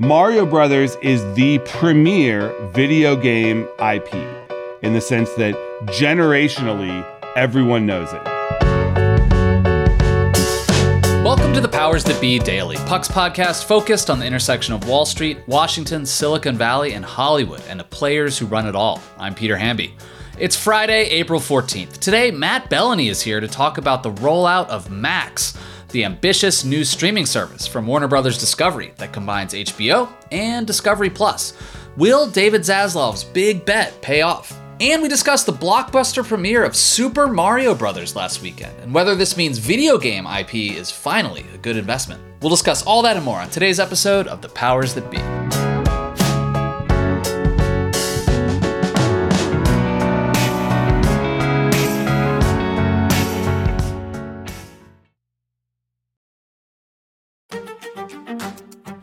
Mario Brothers is the premier video game IP in the sense that generationally everyone knows it. Welcome to the Powers That Be Daily, Puck's podcast focused on the intersection of Wall Street, Washington, Silicon Valley, and Hollywood, and the players who run it all. I'm Peter Hamby. It's Friday, April 14th. Today, Matt Belloni is here to talk about the rollout of Max, the ambitious new streaming service from Warner Brothers Discovery that combines HBO and Discovery Plus. Will David Zaslav's big bet pay off? And we discussed the blockbuster premiere of Super Mario Bros. last weekend and whether this means video game IP is finally a good investment. We'll discuss all that and more on today's episode of The Powers That Be.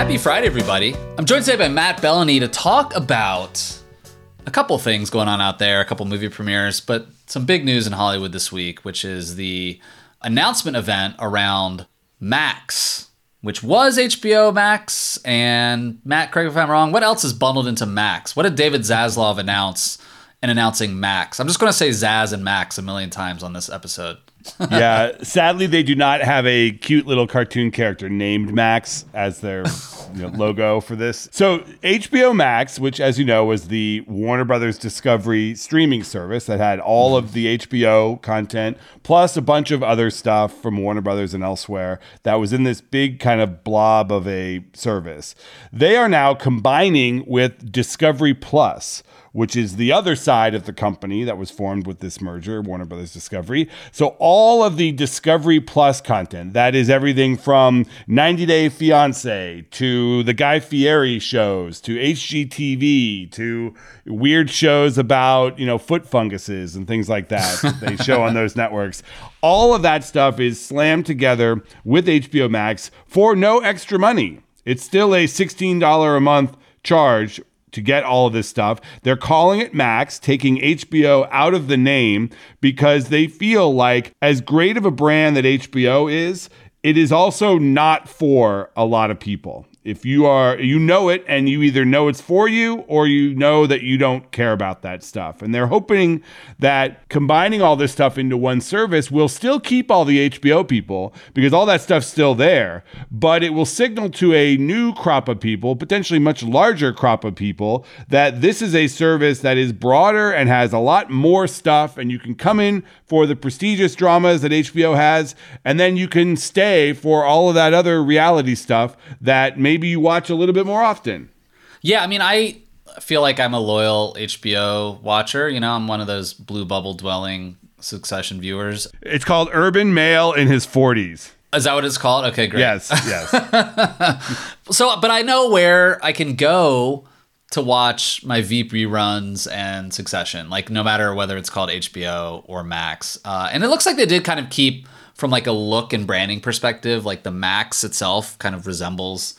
Happy Friday, everybody. I'm joined today by Matt Belloni to talk about a couple things going on out there, a couple movie premieres, but some big news in Hollywood this week, which is the announcement event around Max, which was HBO Max. And Matt, correct if I'm wrong, what else is bundled into Max? What did David Zaslav announce in announcing Max? I'm just going to say Zaz and Max a million times on this episode. yeah, sadly, they do not have a cute little cartoon character named Max as their you know, logo for this. So, HBO Max, which, as you know, was the Warner Brothers Discovery streaming service that had all of the HBO content plus a bunch of other stuff from Warner Brothers and elsewhere that was in this big kind of blob of a service. They are now combining with Discovery Plus which is the other side of the company that was formed with this merger, Warner Brothers Discovery. So all of the Discovery Plus content, that is everything from 90 Day Fiance to the Guy Fieri shows to HGTV to weird shows about, you know, foot funguses and things like that they show on those networks. All of that stuff is slammed together with HBO Max for no extra money. It's still a $16 a month charge to get all of this stuff. They're calling it Max, taking HBO out of the name because they feel like, as great of a brand that HBO is, it is also not for a lot of people if you are you know it and you either know it's for you or you know that you don't care about that stuff. And they're hoping that combining all this stuff into one service will still keep all the HBO people because all that stuff's still there but it will signal to a new crop of people potentially much larger crop of people that this is a service that is broader and has a lot more stuff and you can come in for the prestigious dramas that HBO has and then you can stay for all of that other reality stuff that maybe you watch a little bit more often. Yeah, I mean, I feel like I'm a loyal HBO watcher. You know, I'm one of those blue bubble dwelling Succession viewers. It's called Urban Male in his 40s. Is that what it's called? Okay, great. Yes, yes. so, but I know where I can go to watch my Veep reruns and Succession, like no matter whether it's called HBO or Max. Uh, and it looks like they did kind of keep from like a look and branding perspective, like the Max itself kind of resembles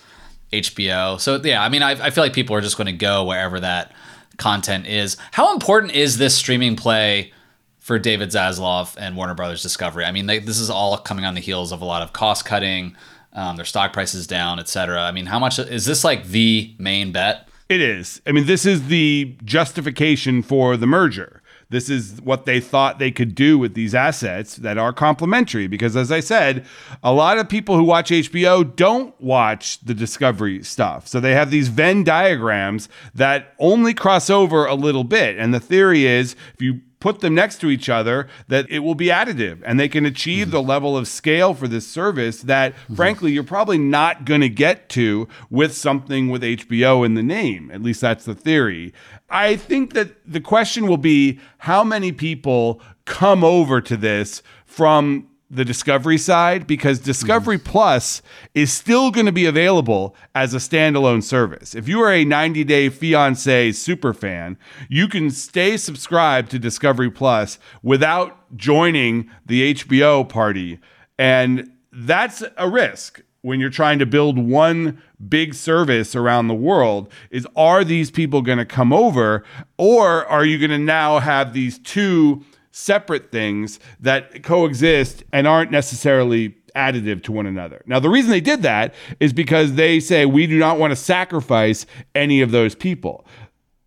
HBO. So yeah, I mean, I, I feel like people are just going to go wherever that content is. How important is this streaming play for David Zaslav and Warner Brothers Discovery? I mean, they, this is all coming on the heels of a lot of cost cutting. Um, their stock prices down, et cetera. I mean, how much is this like the main bet? It is. I mean, this is the justification for the merger. This is what they thought they could do with these assets that are complementary. Because as I said, a lot of people who watch HBO don't watch the Discovery stuff. So they have these Venn diagrams that only cross over a little bit. And the theory is if you put them next to each other that it will be additive and they can achieve mm-hmm. the level of scale for this service that mm-hmm. frankly you're probably not going to get to with something with HBO in the name at least that's the theory i think that the question will be how many people come over to this from the Discovery side because Discovery Mm-hmm. Plus is still going to be available as a standalone service. If you are a 90 Day Fiance super fan, you can stay subscribed to Discovery Plus without joining the HBO party. And that's a risk when you're trying to build one big service around the world is are these people going to come over or are you going to now have these two separate things that coexist and aren't necessarily additive to one another. Now, the reason they did that is because they say we do not want to sacrifice any of those people.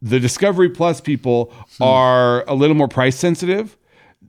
The Discovery Plus people hmm. are a little more price sensitive.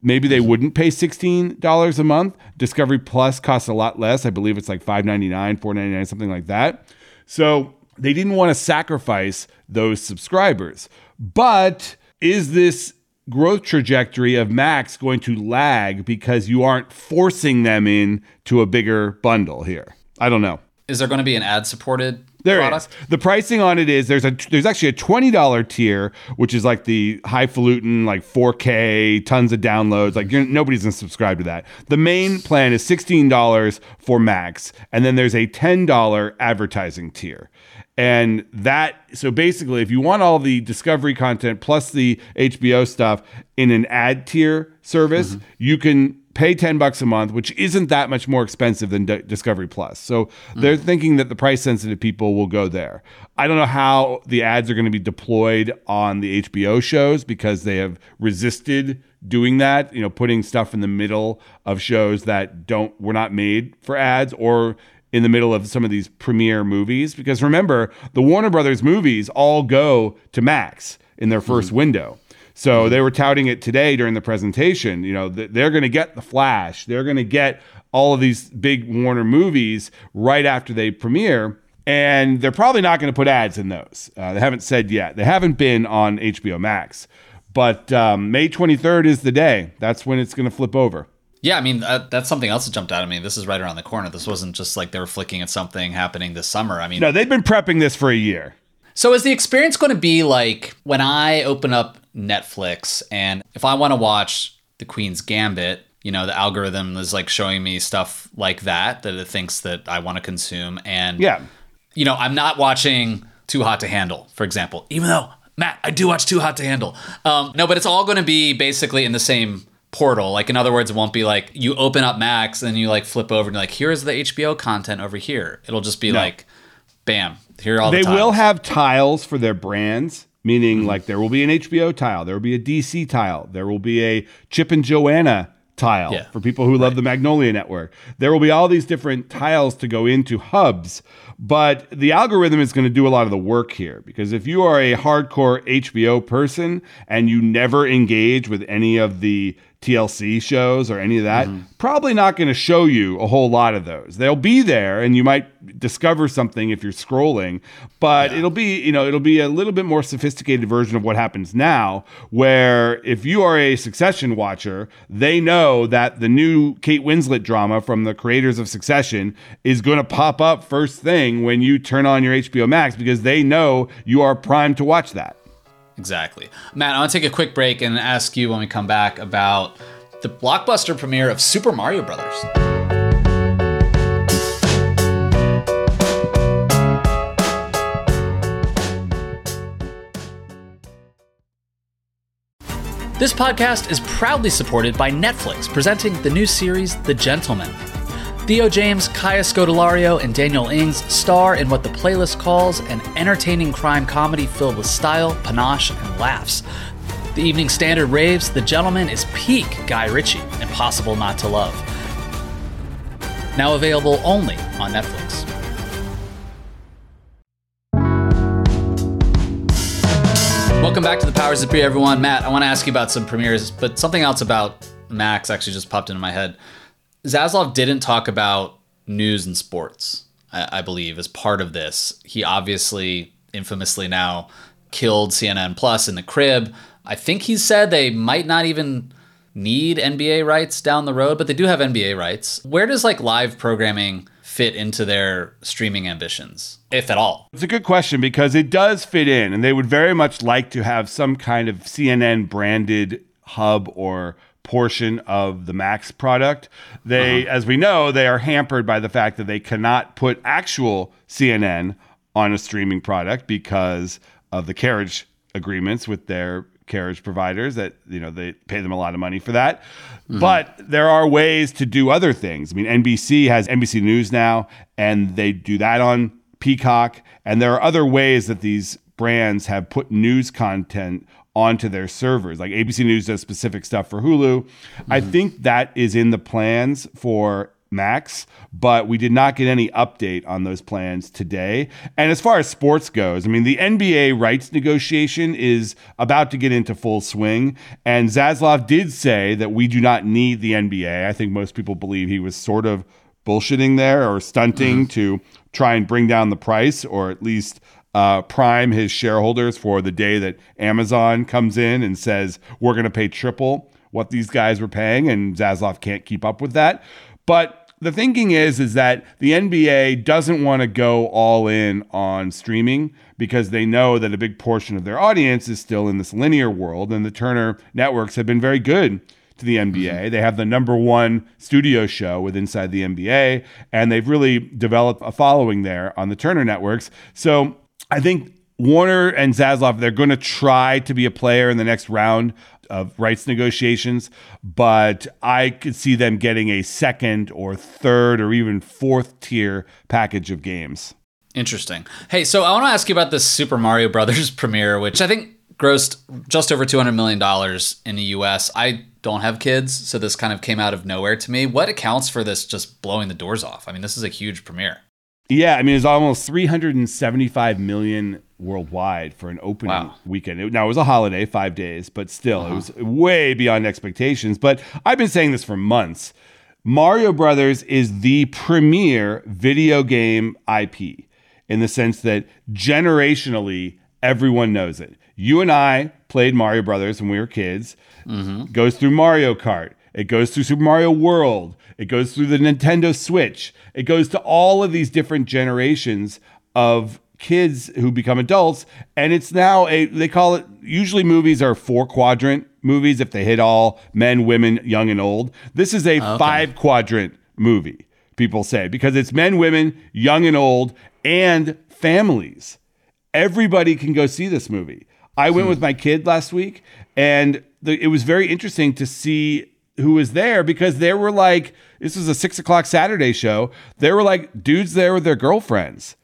Maybe they wouldn't pay $16 a month. Discovery Plus costs a lot less. I believe it's like $5.99, $4.99, something like that. So they didn't want to sacrifice those subscribers. But is this growth trajectory of Max going to lag because you aren't forcing them in to a bigger bundle here? I don't know. Is there going to be an ad supported There is product? The pricing on it is there's a there's actually a twenty dollar tier, which is like the highfalutin, like 4K, tons of downloads. Like you're, nobody's gonna subscribe to that. The main plan is sixteen dollars for Max, and then there's a ten dollar advertising tier. And that so basically, if you want all the Discovery content plus the HBO stuff in an ad tier service, mm-hmm. you can pay 10 bucks a month, which isn't that much more expensive than D- Discovery Plus. So mm-hmm. they're thinking that the price sensitive people will go there. I don't know how the ads are going to be deployed on the HBO shows because they have resisted doing that, you know, putting stuff in the middle of shows that don't were not made for ads or in the middle of some of these premiere movies because remember, the Warner Brothers movies all go to Max in their 1st window. So they were touting it today during the presentation. You know, they're going to get The Flash. They're going to get all of these big Warner movies right after they premiere. And they're probably not going to put ads in those. Uh, they haven't said yet. They haven't been on HBO Max. But um, May 23rd is the day. That's when it's going to flip over. Yeah, I mean that, that's something else that jumped out at me. This is right around the corner. This wasn't just like they were flicking at something happening this summer. I mean, No, they've been prepping this for a year. So is the experience going to be like when I open up Netflix and if I want to watch The Queen's Gambit, you know, the algorithm is like showing me stuff like that that it thinks that I want to consume and Yeah. you know, I'm not watching Too Hot to Handle, for example, even though Matt, I do watch Too Hot to Handle. Um, no, but it's all going to be basically in the same portal. Like, in other words, it won't be like you open up Max and you like flip over and you're like, here's the HBO content over here. It'll just be like, bam, here are all They the will have tiles for their brands, meaning like there will be an HBO tile, there will be a DC tile, there will be a Chip and Joanna tile Yeah. for people who love the Magnolia Network. There will be all these different tiles to go into hubs, but the algorithm is going to do a lot of the work here because if you are a hardcore HBO person and you never engage with any of the TLC shows or any of that, mm-hmm. probably not going to show you a whole lot of those. They'll be there and you might discover something if you're scrolling, but it'll be, you know, it'll be a little bit more sophisticated version of what happens now where if you are a Succession watcher, they know that the new Kate Winslet drama from the creators of Succession is going to pop up first thing when you turn on your HBO Max because they know you are primed to watch that. Exactly. Matt, I want to take a quick break and ask you when we come back about the blockbuster premiere of Super Mario Brothers. This podcast is proudly supported by Netflix, presenting the new series The Gentlemen. Theo James, Kaya Scodelario, and Daniel Ings star in what the playlist calls an entertaining crime comedy filled with style, panache, and laughs. The Evening Standard raves The Gentlemen is peak Guy Ritchie, impossible not to love. Now available only on Netflix. Welcome back to the Powers of Be, everyone. Matt, I want to ask you about some premieres, but something else about Max actually just popped into my head. Zaslav didn't talk about news and sports, I, I believe, as part of this. He obviously, infamously now, killed CNN Plus in the crib. I think he said they might not even need NBA rights down the road, but they do have NBA rights. Where does like live programming fit into their streaming ambitions, if at all? It's a good question because it does fit in, and they would very much like to have some kind of CNN branded hub or portion of the Max product. They, uh-huh. as we know, they are hampered by the fact that they cannot put actual CNN on a streaming product because of the carriage agreements with their carriage providers that you know they pay them a lot of money for that. Mm-hmm. But there are ways to do other things. I mean nbc has nbc news now and they do that on peacock. And there are other ways that these brands have put news content onto their servers. Like abc news does specific stuff for hulu. I mm-hmm. think that is in the plans for max but we did not get any update on those plans today. And as far as sports goes i mean the nba rights negotiation is about to get into full swing. And zaslav did say that we do not need the nba i think most people believe he was sort of bullshitting there or stunting mm-hmm. to try and bring down the price or at least uh, prime his shareholders for the day that amazon comes in and says we're going to pay triple what these guys were paying and zaslav can't keep up with that but the thinking is is that the NBA doesn't want to go all in on streaming because they know that a big portion of their audience is still in this linear world and the Turner networks have been very good to the NBA. They have the number 1 studio show with Inside the NBA and they've really developed a following there on the Turner networks. So I think Warner and Zaslav, they're going to try to be a player in the next round of rights negotiations, but I could see them getting a second or third or even fourth tier package of games. Interesting. Hey, so I want to ask you about this Super Mario Brothers premiere, which I think grossed just over $200 million in the US. I don't have kids, so this kind of came out of nowhere to me. What accounts for this just blowing the doors off? I mean, this is a huge premiere. Yeah, I mean, it's almost 375 million worldwide for an opening Wow. weekend. It- now, it was a holiday, five days, but still, it uh-huh. was way beyond expectations. But I've been saying this for months. Mario Brothers is the premier video game IP in the sense that generationally, everyone knows it. You and I played Mario Brothers when we were kids. Mm-hmm. Goes through Mario Kart. It goes through Super Mario World. It goes through the Nintendo Switch. It goes to all of these different generations of kids who become adults. And it's now a, they call it, usually movies are four quadrant movies if they hit all men, women, young, and old. This is a oh, five quadrant movie, people say, because it's men, women, young, and old, and families everybody can go see this movie. I went hmm. with my kid last week, and the, it was very interesting to see who was there because there were like this was a six o'clock Saturday show. There were like dudes there with their girlfriends,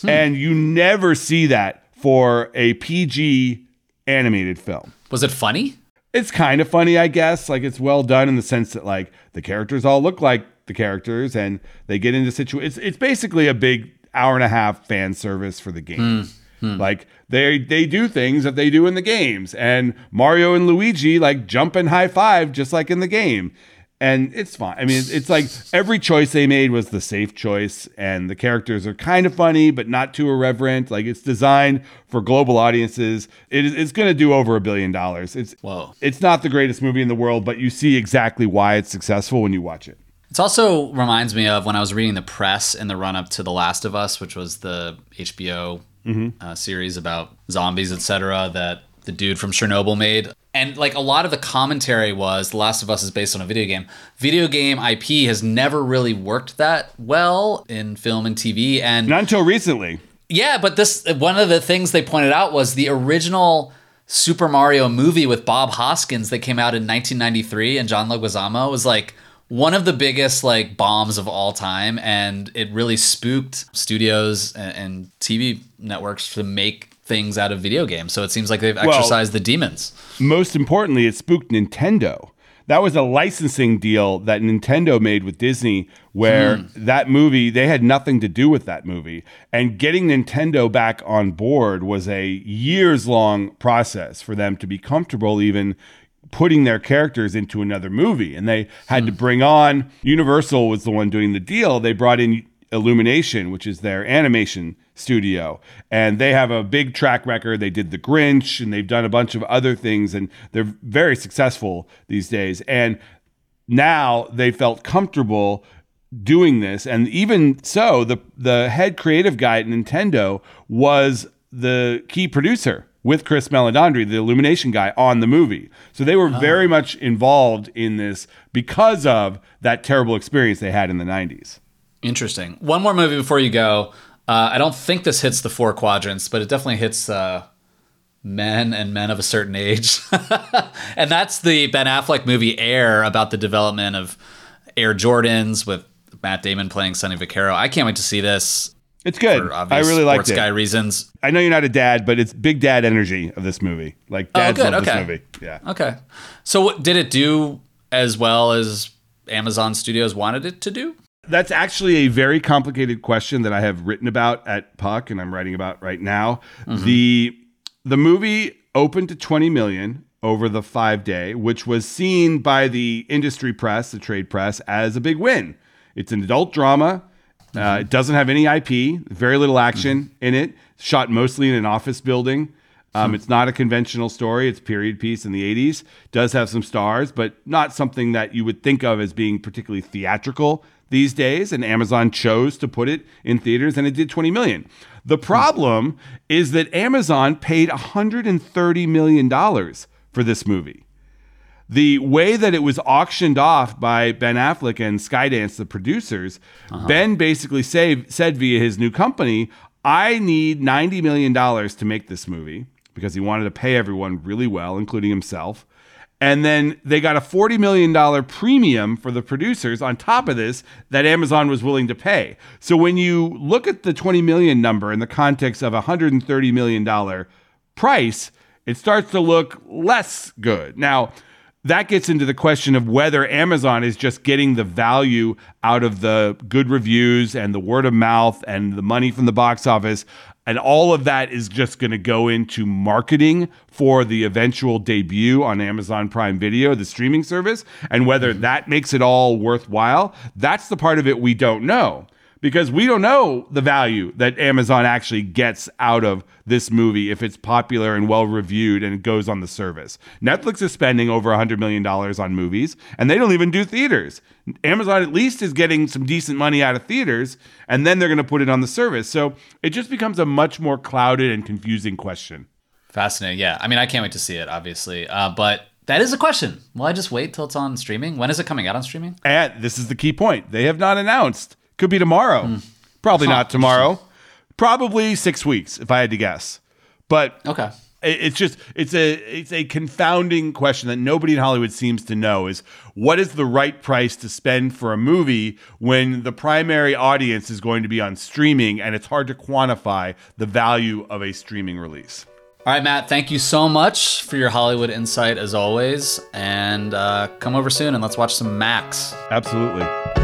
hmm. and you never see that for a PG animated film. Was it funny? It's kind of funny, I guess. Like it's well done in the sense that like the characters all look like the characters, and they get into situations. It's, it's basically a big hour and a half fan service for the game. Hmm. Hmm. Like they they do things that they do in the games, and Mario and Luigi like jump and high five just like in the game, and it's fine. I mean, it's, it's like every choice they made was the safe choice, and the characters are kind of funny but not too irreverent. Like it's designed for global audiences. It is it's going to do over a billion dollars. It's Whoa. It's not the greatest movie in the world, but you see exactly why it's successful when you watch it. It also reminds me of when I was reading the press in the run up to The Last of Us, which was the HBO uh, series about zombies, etc. That the dude from Chernobyl made. And like a lot of the commentary was The Last of Us is based on a video game. Video game IP has never really worked that well in film and TV. And Not until recently. yeah, but this one of the things they pointed out was the original Super Mario movie with Bob Hoskins that came out in 1993 and John Leguizamo was like one of the biggest like bombs of all time and it really spooked studios and, and TV networks to make things out of video games. So it seems like they've exercised the demons. Most importantly, it spooked Nintendo. That was a licensing deal that Nintendo made with Disney, where hmm. that movie, they had nothing to do with that movie. And getting Nintendo back on board was a years long process for them to be comfortable even putting their characters into another movie. And they had to hmm. bring on, Universal was the one doing the deal. They brought in Illumination, which is their animation studio. And they have a big track record. They did The Grinch and they've done a bunch of other things and they're very successful these days. And now they felt comfortable doing this. And even so, the the head creative guy at Nintendo was the key producer with Chris Meledandri, the illumination guy, on the movie. So they were very much involved in this because of that terrible experience they had in the 90s. Interesting. One more movie before you go. Uh, I don't think this hits the four quadrants, but it definitely hits uh, men and men of a certain age. and that's the Ben Affleck movie Air about the development of Air Jordans with Matt Damon playing Sonny Vaccaro. I can't wait to see this It's good. for I really liked sports it. guy reasons. I know you're not a dad, but it's big dad energy of this movie. Like Oh, dads good, love okay. this movie. Yeah. Okay. So what, did it do as well as Amazon Studios wanted it to do? That's actually a very complicated question that I have written about at Puck and I'm writing about right now. Mm-hmm. The the movie opened to 20 million over the 5 day, which was seen by the industry press, the trade press as a big win. It's an adult drama. Uh, it doesn't have any IP, very little action in it. Shot mostly in an office building. Um, It's not a conventional story. It's period piece in the 80s. Does have some stars, but not something that you would think of as being particularly theatrical these days. And Amazon chose to put it in theaters, and it did 20 million. The problem is that Amazon paid 130 million dollars for this movie the way that it was auctioned off by Ben Affleck and Skydance, the producers, uh-huh. Ben basically say, said via his new company, I need $90 million to make this movie because he wanted to pay everyone really well, including himself. And then they got a $40 million premium for the producers on top of this that Amazon was willing to pay. So when you look at the 20 million number in the context of a $130 million price, it starts to look less good. Now, that gets into the question of whether Amazon is just getting the value out of the good reviews and the word of mouth and the money from the box office. And all of that is just going to go into marketing for the eventual debut on Amazon Prime Video, the streaming service, and whether that makes it all worthwhile. That's the part of it we don't know because we don't know the value that Amazon actually gets out of this movie if it's popular and well reviewed and it goes on the service. Netflix is spending over $100 million on movies and they don't even do theaters. Amazon at least is getting some decent money out of theaters and then they're going to put it on the service. So it just becomes a much more clouded and confusing question. Fascinating. Yeah. I mean, I can't wait to see it, obviously. Uh, but that is a question. Will I just wait till it's on streaming? When is it coming out on streaming? And this is the key point. They have not announced. Could be tomorrow. Hmm. Probably not tomorrow. Probably six weeks, if I had to guess. But Okay. it's just it's a it's a confounding question that nobody in Hollywood seems to know is what is the right price to spend for a movie when the primary audience is going to be on streaming and it's hard to quantify the value of a streaming release. All right, Matt, thank you so much for your Hollywood insight as always. And uh, come over soon and let's watch some Max. Absolutely.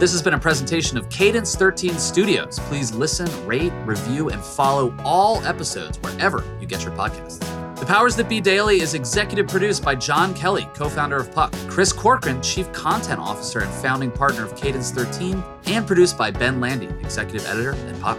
This has been a presentation of Cadence 13 Studios. Please listen, rate, review, and follow all episodes wherever you get your podcasts. The Powers That Be Daily is executive produced by John Kelly, co founder of Puck, Chris Corcoran, chief content officer and founding partner of Cadence 13, and produced by Ben Landy, executive editor at Puck.